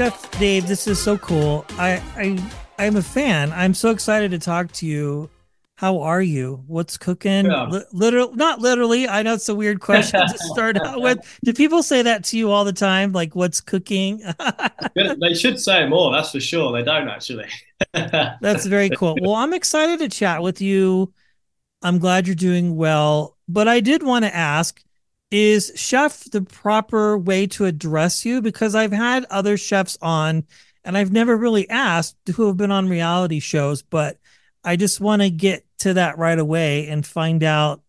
Chef, Dave, this is so cool. I, I, I'm a fan. I'm so excited to talk to you. How are you? What's cooking? Yeah. Li- literal, not literally. I know it's a weird question to start out with. Do people say that to you all the time? Like, what's cooking? they should say more, that's for sure. They don't actually. That's very cool. Well, I'm excited to chat with you. I'm glad you're doing well. But I did want to ask is chef the proper way to address you? Because I've had other chefs on and I've never really asked who have been on reality shows, but I just want to get to that right away and find out,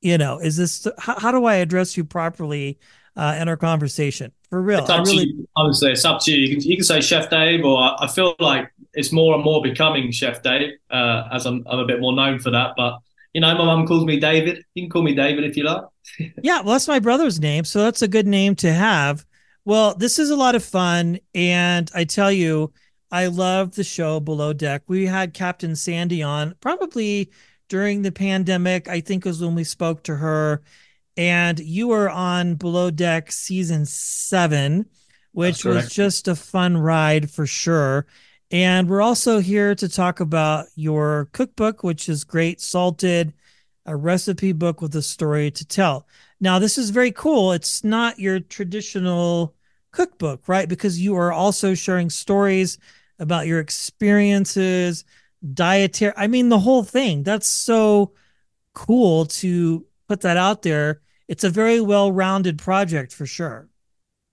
you know, is this how, how do I address you properly uh, in our conversation? For real. It's I up really to you. Honestly, it's up to you. You can, you can say Chef Dave, or I I feel like it's more and more becoming Chef Dave, uh, as I'm, I'm a bit more known for that. But, you know, my mum calls me David. You can call me David if you like. Yeah, well, that's my brother's name, so that's a good name to have. Well, this is a lot of fun, and I tell you, I love the show Below Deck. We had Captain Sandy on probably during the pandemic. I think was when we spoke to her, and you were on Below Deck season seven, which was just a fun ride for sure. And we're also here to talk about your cookbook, which is great, salted a recipe book with a story to tell. Now, this is very cool. It's not your traditional cookbook, right? Because you are also sharing stories about your experiences, dietary. I mean, the whole thing. That's so cool to put that out there. It's a very well rounded project for sure.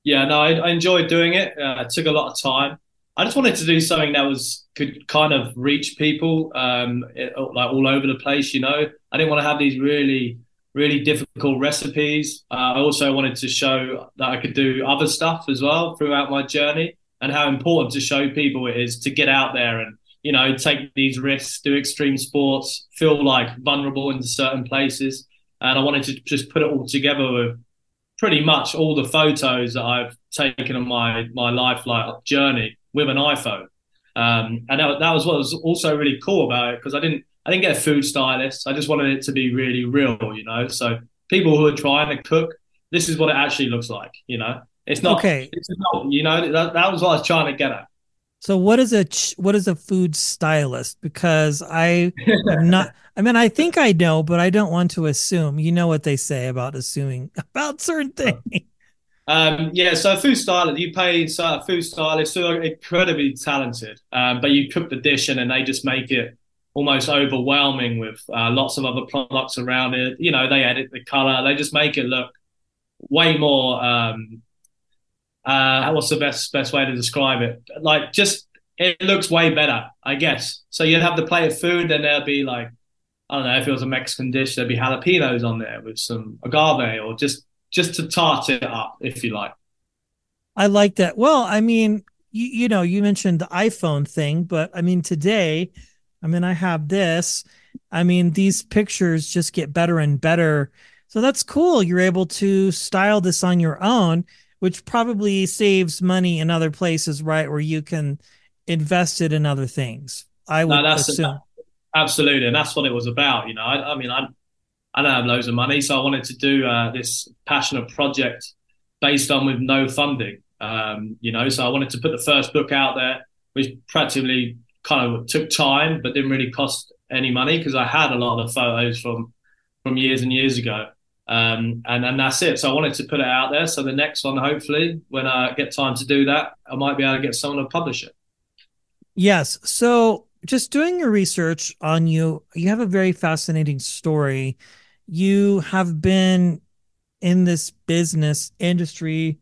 Yeah, no, I, I enjoyed doing it. Uh, it took a lot of time. I just wanted to do something that was could kind of reach people, um, it- like all over the place. You know, I didn't want to have these really, really difficult recipes. Uh, I also wanted to show that I could do other stuff as well throughout my journey, and how important to show people it is to get out there and you know take these risks, do extreme sports, feel like vulnerable in certain places. And I wanted to just put it all together with pretty much all the photos that I've taken on my my life like journey with an iPhone. Um, and that, that was what was also really cool about it because I didn't I didn't get a food stylist. I just wanted it to be really real, you know. So people who are trying to cook, this is what it actually looks like, you know. It's not Okay. It's not, you know. That, that was what I was trying to get at. So what is a what is a food stylist? Because I am not. I mean, I think I know, but I don't want to assume. You know what they say about assuming about certain things. Um, yeah, so food stylist, you pay so food stylist who are incredibly talented, um, but you cook the dish and then they just make it almost overwhelming with uh, lots of other products around it. You know, they edit the color, they just make it look way more. Um, uh, what's the best best way to describe it? Like, just it looks way better, I guess. So you'd have the plate of food, and there'd be like, I don't know, if it was a Mexican dish, there'd be jalapenos on there with some agave, or just just to tart it up, if you like. I like that. Well, I mean, you, you know, you mentioned the iPhone thing, but I mean, today, I mean, I have this. I mean, these pictures just get better and better. So that's cool. You're able to style this on your own, which probably saves money in other places, right? Where you can invest it in other things. I would No, assume. absolutely, and that's what it was about. You know, I, I mean, I I don't have loads of money, so I wanted to do uh, this passionate project based on with no funding. Um, you know, so I wanted to put the first book out there, which practically kind of took time, but didn't really cost any money because I had a lot of the photos from from years and years ago. Um, and and that's it. So I wanted to put it out there. So the next one, hopefully, when I get time to do that, I might be able to get someone to publish it. Yes. So just doing your research on you, you have a very fascinating story. You have been in this business industry,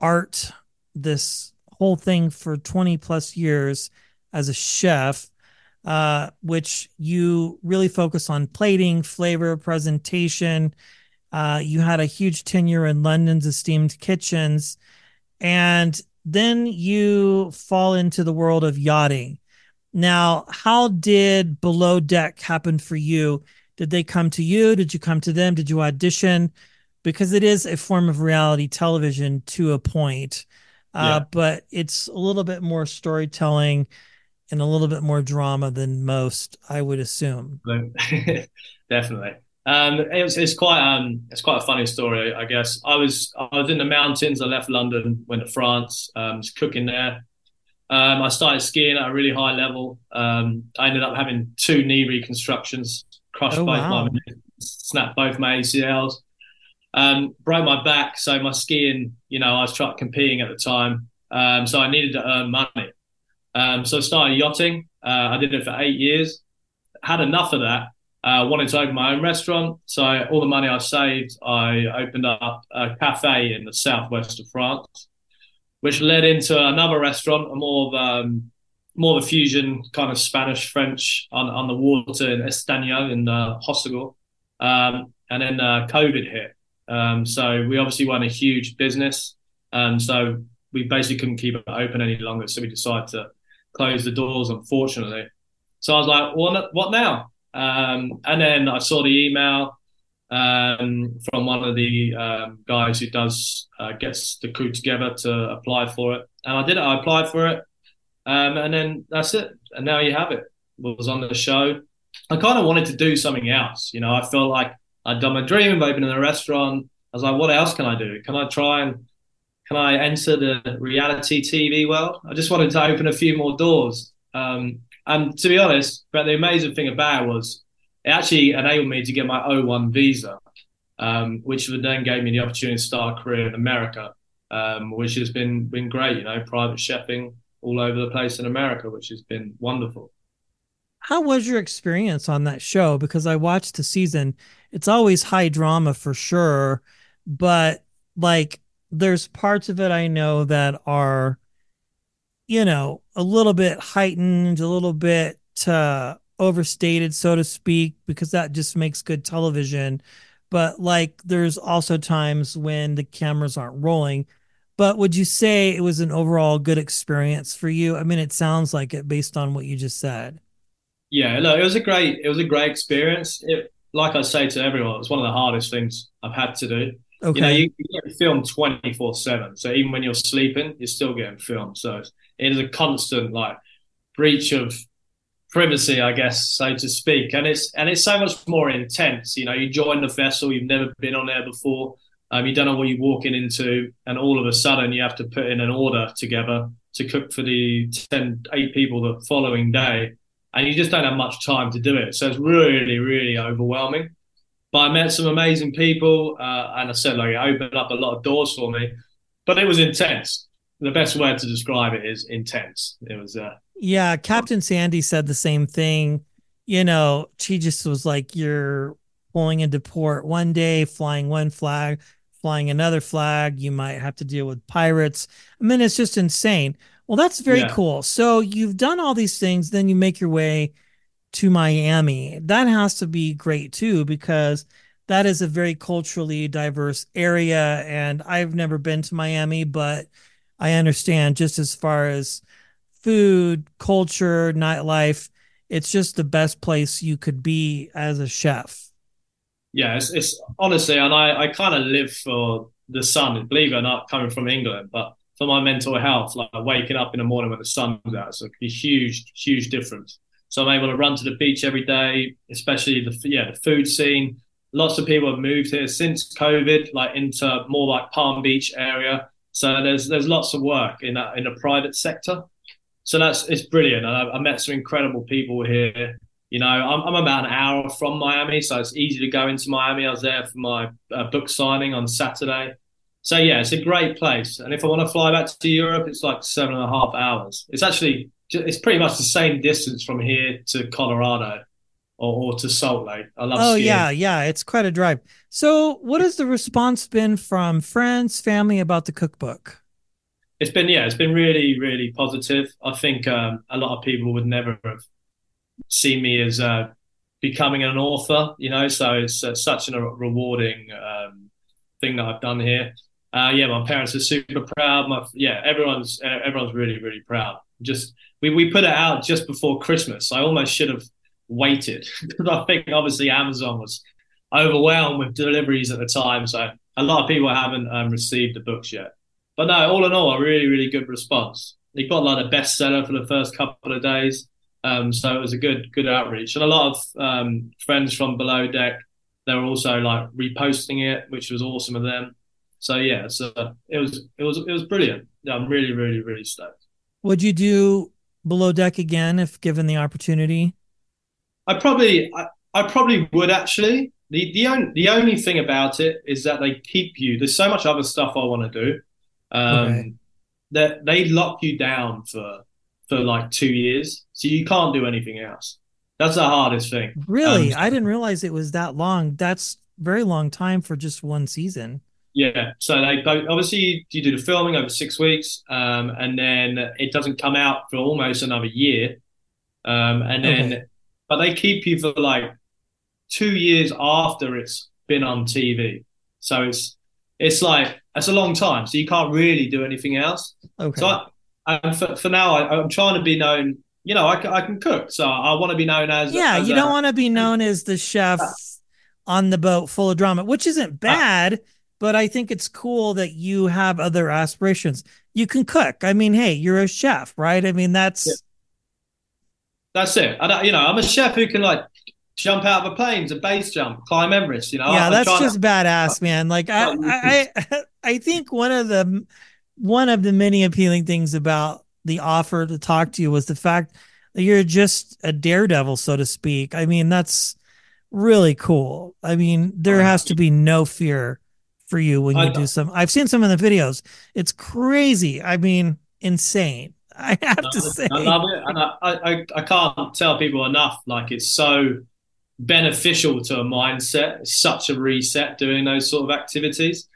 art, this whole thing for 20 plus years. as a chef, uh, which you really focus on plating, flavor, presentation. Uh, you had a huge tenure in London's esteemed kitchens, and then you fall into the world of yachting. Now, how did Below Deck happen for you? Did they come to you? Did you come to them? Did you audition? Because it is a form of reality television to a point, uh, Yeah. but it's a little bit more storytelling and a little bit more drama than most, I would assume. Definitely. Um, it's it's quite um it's quite a funny story, I guess. I was I was in the mountains. I left London, went to France, um, was cooking there. Um, I started skiing at a really high level. Um, I ended up having two knee reconstructions, crushed Oh, both wow. my snapped both my ACLs, um, broke my back. So my skiing, you know, I was trying competing at the time, um, so I needed to earn money. Um, so I started yachting. Uh, I did it for eight years. Had enough of that. Uh, wanted to open my own restaurant. So all the money I saved, I opened up a cafe in the southwest of France, which led into another restaurant, a more of um, more of a fusion kind of Spanish French on, on the water in Estagno in uh. Um, and then uh, COVID hit. Um, so we obviously weren't a huge business. Um, so we basically couldn't keep it open any longer. So we decided to close the doors, unfortunately. So I was like, what, what now? Um, and then I saw the email um, from one of the um, guys who does uh, gets the crew together to apply for it, and I did it. I applied for it, um, and then that's it. And now you have it. Was on the show. I kind of wanted to do something else. You know, I felt like I'd done my dream of opening a restaurant. I was like, what else can I do? Can I try and can I enter the reality TV world? I just wanted to open a few more doors. Um, and to be honest, but the amazing thing about it was it actually enabled me to get my O1 visa, um, which then gave me the opportunity to start a career in America, um, which has been been great. You know, private chefing all over the place in America, which has been wonderful. How was your experience on that show? Because I watched the season. It's always high drama for sure, but like there's parts of it I know that are, you know, a little bit heightened, a little bit uh, overstated, so to speak, because that just makes good television. But like there's also times when the cameras aren't rolling. But would you say it was an overall good experience for you? I mean, it sounds like it based on what you just said. Yeah, look, it was a great it was a great experience. It, like I say to everyone, it's one of the hardest things I've had to do. Okay. You know, you, you get filmed twenty four seven, so even when you're sleeping, you're still getting filmed. So it is a constant like breach of privacy, I guess, so to speak. And it's and it's so much more intense. You know, you join the vessel, you've never been on there before. Um, you don't know what you're walking into, and all of a sudden you have to put in an order together to cook for the 10, eight people the following day, and you just don't have much time to do it. So it's really, really overwhelming. But I met some amazing people, uh, and I said like it opened up a lot of doors for me. But it was intense. The best word to describe it is intense. It was. Uh, Yeah, Captain Sandy said the same thing. You know, she just was like, you're pulling into port one day, flying one flag, flying another flag. You might have to deal with pirates. I mean, it's just insane. Well, that's very Yeah. cool. So you've done all these things, then you make your way to Miami. That has to be great too, because that is a very culturally diverse area. And I've never been to Miami, but I understand just as far as food, culture, nightlife, it's just the best place you could be as a chef. Yeah, it's, it's honestly, and I, I kind of live for the sun. Believe it or not, coming from England, but for my mental health, like waking up in the morning when the sun's out, it's a huge, huge difference. So I'm able to run to the beach every day, especially the yeah the food scene. Lots of people have moved here since COVID, like into more like Palm Beach area. So there's there's lots of work in that in the private sector. So that's it's brilliant. And I, I met some incredible people here. You know, I'm, I'm about an hour from Miami, so it's easy to go into Miami. I was there for my uh, book signing on Saturday. So yeah, it's a great place. And if I want to fly back to Europe, it's like seven and a half hours. It's actually it's pretty much the same distance from here to Colorado or, or to Salt Lake. I love. Oh skiing. yeah, yeah, it's quite a drive. So, what has the response been from friends, family about the cookbook? it's been yeah, it's been really really positive. I think um, a lot of people would never have seen me as uh, becoming an author, you know. So it's uh, such a rewarding um, thing that I've done here. Uh, yeah, my parents are super proud. My yeah, everyone's everyone's really really proud. Just we we put it out just before Christmas. I almost should have waited I think obviously Amazon was overwhelmed with deliveries at the time, so a lot of people haven't um, received the books yet. But no, all in all, a really really good response. It got like a bestseller for the first couple of days. Um, so it was a good good outreach, and a lot of um, friends from below deck they were also like reposting it, which was awesome of them. So yeah, so it was it was it was brilliant. Yeah, I'm really really really stoked. Would you do below deck again if given the opportunity? I probably I, I probably would actually. The the only the only thing about it is that they keep you. There's so much other stuff I want to do. Um, okay. That they lock you down for for like two years, so you can't do anything else. That's the hardest thing. Really, um, I didn't realize it was that long. That's very long time for just one season. Yeah, so they obviously you do the filming over six weeks, um, and then it doesn't come out for almost another year, um, and then okay. but they keep you for like two years after it's been on TV. So it's it's like it's a long time. So you can't really do anything else. Okay. So I, and for, for now, I, am trying to be known. You know, I, I can cook, so I want to be known as. Yeah, as you a, don't want to be known as the chef on the boat full of drama, which isn't bad. Uh, but I think it's cool that you have other aspirations. You can cook. I mean, hey, you're a chef, right? I mean, that's yeah. that's it. I, you know, I'm a chef who can like jump out of a plane to base jump, climb Everest. You know, yeah, I'm that's just to... badass, man. Like I, I, I think one of the one of the many appealing things about the offer to talk to you was the fact that you're just a daredevil, so to speak. I mean, that's really cool. I mean, there has to be no fear for you when you do some. I've seen some of the videos. It's crazy. I mean, insane. I have to say. I love it, and I, I, I can't tell people enough. Like it's so beneficial to a mindset. It's such a reset doing those sort of activities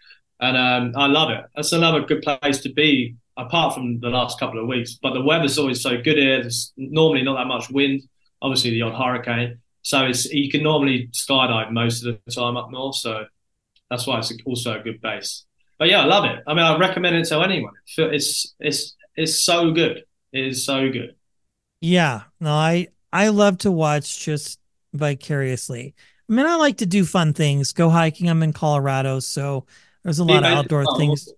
and um, I love it. That's another good place to be, apart from the last couple of weeks. But the weather's always so good here. There's normally not that much wind. Obviously, the odd hurricane, so it's you can normally skydive most of the time up north. So that's why it's also a good base. But yeah, I love it. I mean, I recommend it to anyone. It's it's it's so good. It is so good. Yeah, no, I I love to watch just vicariously. I mean, I like to do fun things. Go hiking. I'm in Colorado, so there's a lot of outdoor things.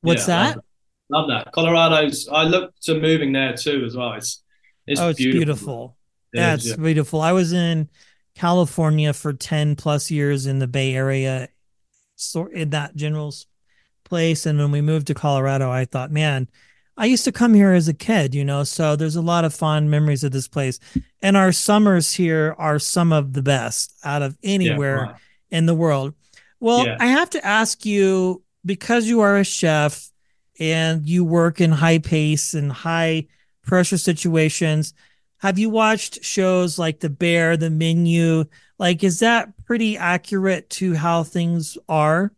What's yeah, that? Love that. Colorado's. I look to moving there too as well. It's it's oh, it's beautiful. beautiful. That's yeah. beautiful. I was in California for ten plus years in the Bay Area, sort in that general's place, and when we moved to Colorado, I thought, man, I used to come here as a kid, you know. So there's a lot of fond memories of this place, and our summers here are some of the best out of anywhere yeah, wow. in the world. Well, yeah. I have to ask you because you are a chef and you work in high pace and high pressure situations. Have you watched shows like The Bear, The Menu? Like, is that pretty accurate to how things are?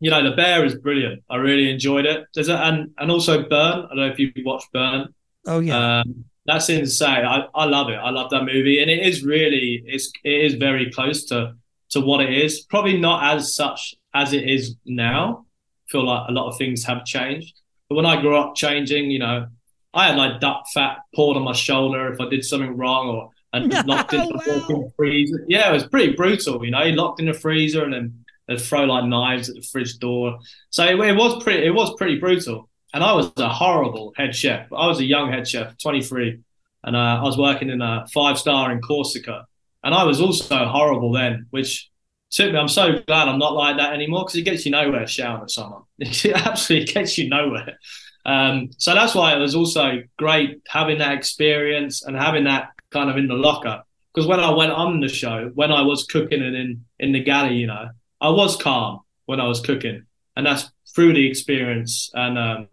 You know, The Bear is brilliant. I really enjoyed it. There's a, and and also Burnt. I don't know if you've watched Burnt. Oh yeah. Um, that's insane. I, I love it. I love that movie, and it is really it's it is very close to to what it is. Probably not as such as it is now. I feel like a lot of things have changed. But when I grew up changing, you know, I had like duck fat poured on my shoulder if I did something wrong or and locked in the wow. freezer. Yeah, it was pretty brutal, you know, locked in the freezer and then they'd throw like knives at the fridge door. So it, it was pretty it was pretty brutal. And I was a horrible head chef. I was a young head chef, 23, and uh, I was working in a five star in Corsica. And I was also horrible then, which took me. I'm so glad I'm not like that anymore because it gets you nowhere shouting at someone. It absolutely gets you nowhere. Um, so that's why it was also great having that experience and having that kind of in the locker. Because when I went on the show, when I was cooking and in, in the galley, you know, I was calm when I was cooking. And that's through the experience and, um,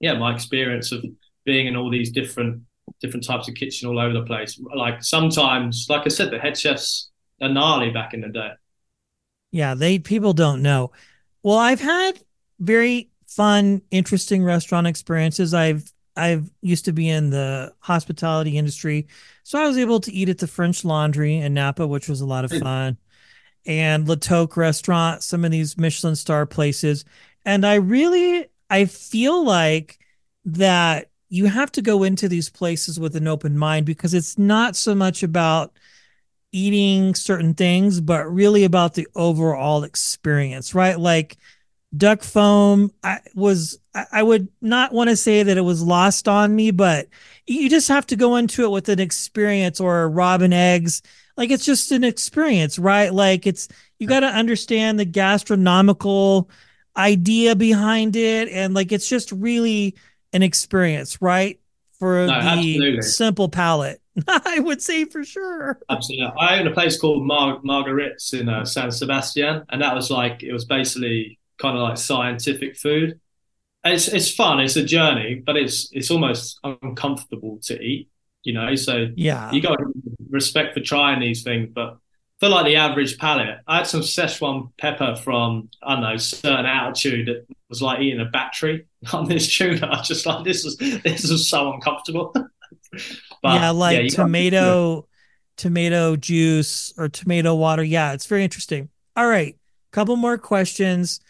yeah, my experience of being in all these different different types of kitchen all over the place. Like sometimes, like I said, the head chefs are gnarly back in the day. Yeah, they people don't know. Well, I've had very fun, interesting restaurant experiences. I've I've used to be in the hospitality industry, so I was able to eat at the French Laundry in Napa, which was a lot of fun, and La Toque restaurant, some of these Michelin star places, and I really I feel like that you have to go into these places with an open mind because it's not so much about eating certain things, but really about the overall experience, right? Like duck foam I was I would not want to say that it was lost on me, but you just have to go into it with an experience or robin eggs. Like it's just an experience, right? Like it's you got to understand the gastronomical idea behind it and like it's just really an experience, right? For no, the absolutely. simple palate. I would say for sure. Absolutely. I own a place called Mar- Mugaritz in uh, San Sebastian, and that was like it was basically kind of like scientific food. It's it's fun. It's a journey, but it's it's almost uncomfortable to eat. You know, so yeah, you got respect for trying these things, but for like the average palate, I had some Szechuan pepper from I don't know certain altitude that was like eating a battery on this tuna. I was just like this was this was so uncomfortable. but, yeah, like yeah, tomato tomato juice or tomato water. Yeah, it's very interesting. All right, couple more questions.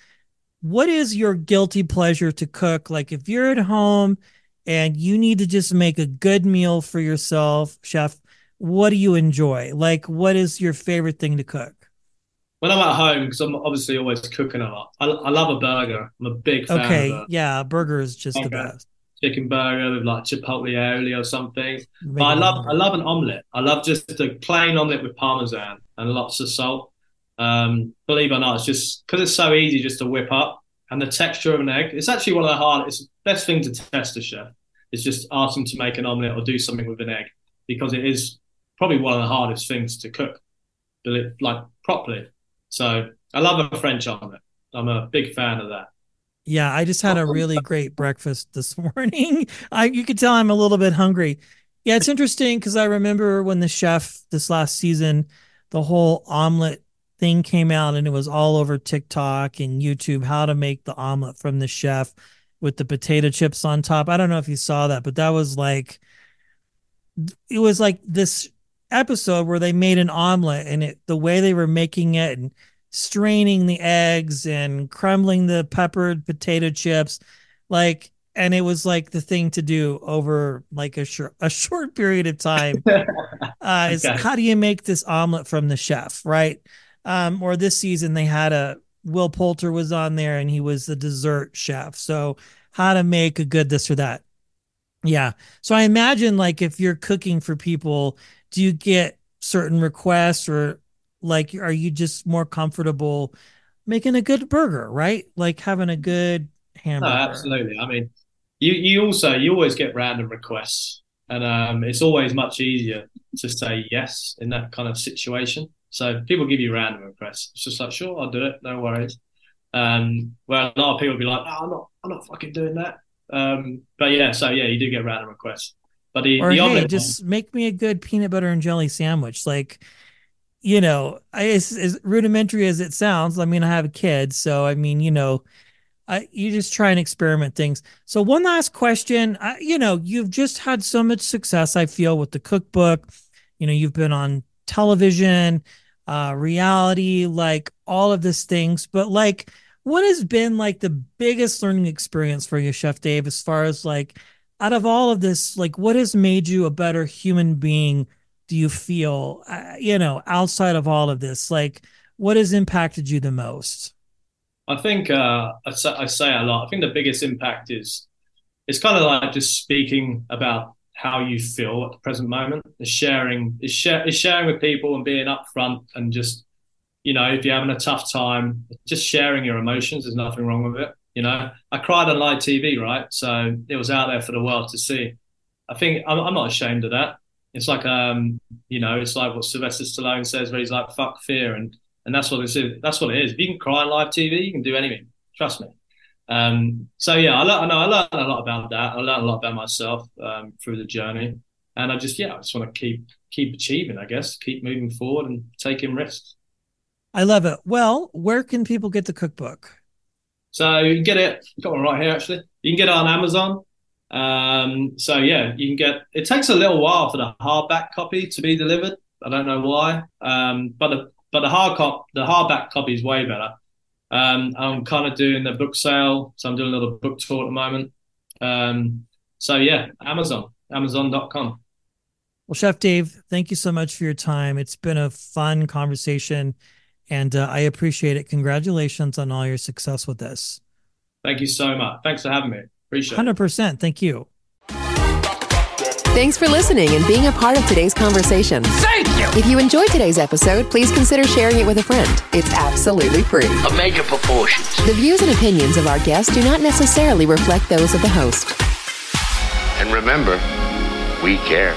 What is your guilty pleasure to cook? Like if you're at home and you need to just make a good meal for yourself, chef, what do you enjoy? Like what is your favorite thing to cook? when I'm at home, because I'm obviously always cooking a lot, I, I love a burger. I'm a big fan. Okay, yeah, burger is just the best. Chicken burger with like chipotle aioli or something. But I love I love an omelette. I love just a plain omelette with parmesan and lots of salt. Um, believe it or not, it's just because it's so easy just to whip up and the texture of an egg. It's actually one of the hard. It's the best thing to test a chef. It's just ask them to make an omelette or do something with an egg because it is probably one of the hardest things to cook, but like properly. So I love a French omelette. I'm a big fan of that. Yeah, I just had a really great breakfast this morning. I you could tell I'm a little bit hungry. Yeah, it's interesting because I remember when the chef this last season, the whole omelet thing came out and it was all over TikTok and YouTube how to make the omelet from the chef with the potato chips on top. I don't know if you saw that, but that was like it was like this episode where they made an omelet and it the way they were making it and straining the eggs and crumbling the peppered potato chips like and it was like the thing to do over like a short a short period of time uh is okay. how do you make this omelet from the chef right? Um or this season they had a will poulter was on there and he was the dessert chef. So how to make a good this or that. Yeah. So i imagine like if you're cooking for people do you get certain requests or like are you just more comfortable making a good burger right? Like having a good hamburger. no, absolutely. I mean you you also you always get random requests and um, it's always much easier to say yes in that kind of situation. So people give you random requests. It's just like sure i'll do it. No worries. Um well a lot of people be like oh, i'm not i'm not fucking doing that. Um but yeah so yeah you do get random requests but the, or the hey, just one, make me a good peanut butter and jelly sandwich. Like, you know, I, as, as rudimentary as it sounds, I mean, I have a kid, so I mean, you know, I, you just try and experiment things. So one last question, I, you know, you've just had so much success. I feel with the cookbook. You know, you've been on television, uh, reality, like all of these things. But like, what has been like the biggest learning experience for you, Chef Dave, as far as like out of all of this, like what has made you a better human being? Do you feel, uh, you know, outside of all of this, like what has impacted you the most? I think uh, I, say, I say a lot. I think the biggest impact is it's kind of like just speaking about how you feel at the present moment. Is sharing is, share, is sharing with people and being upfront and just you know if you're having a tough time, just sharing your emotions. There's nothing wrong with it. You know, I cried on live TV, right? So it was out there for the world to see. I think I'm, I'm not ashamed of that. It's like, um, you know, it's like what Sylvester Stallone says, where he's like, "Fuck fear," and and that's what it is. That's what it is. If you can cry on live TV, you can do anything. Trust me. Um, so yeah, I, I know I learned a lot about that. I learned a lot about myself um, through the journey, and I just yeah, I just want to keep keep achieving. I guess keep moving forward and taking risks. I love it. Well, where can people get the cookbook? So you can get it. Got one right here actually. You can get it on Amazon. Um, so yeah, you can get. It takes a little while for the hardback copy to be delivered. I don't know why, um, but the but the hard cop the hardback copy is way better. Um, I'm kind of doing the book sale, so I'm doing a little book tour at the moment. Um, so yeah, Amazon, Amazon.com. Well, Chef Dave, thank you so much for your time. It's been a fun conversation, and uh, I appreciate it. Congratulations on all your success with this. Thank you so much. Thanks for having me. Appreciate it. 100%. Thank you. Thanks for listening and being a part of today's conversation. Thank you. If you enjoyed today's episode, please consider sharing it with a friend. It's absolutely free. Of major proportions. The views and opinions of our guests do not necessarily reflect those of the host. And remember, we care.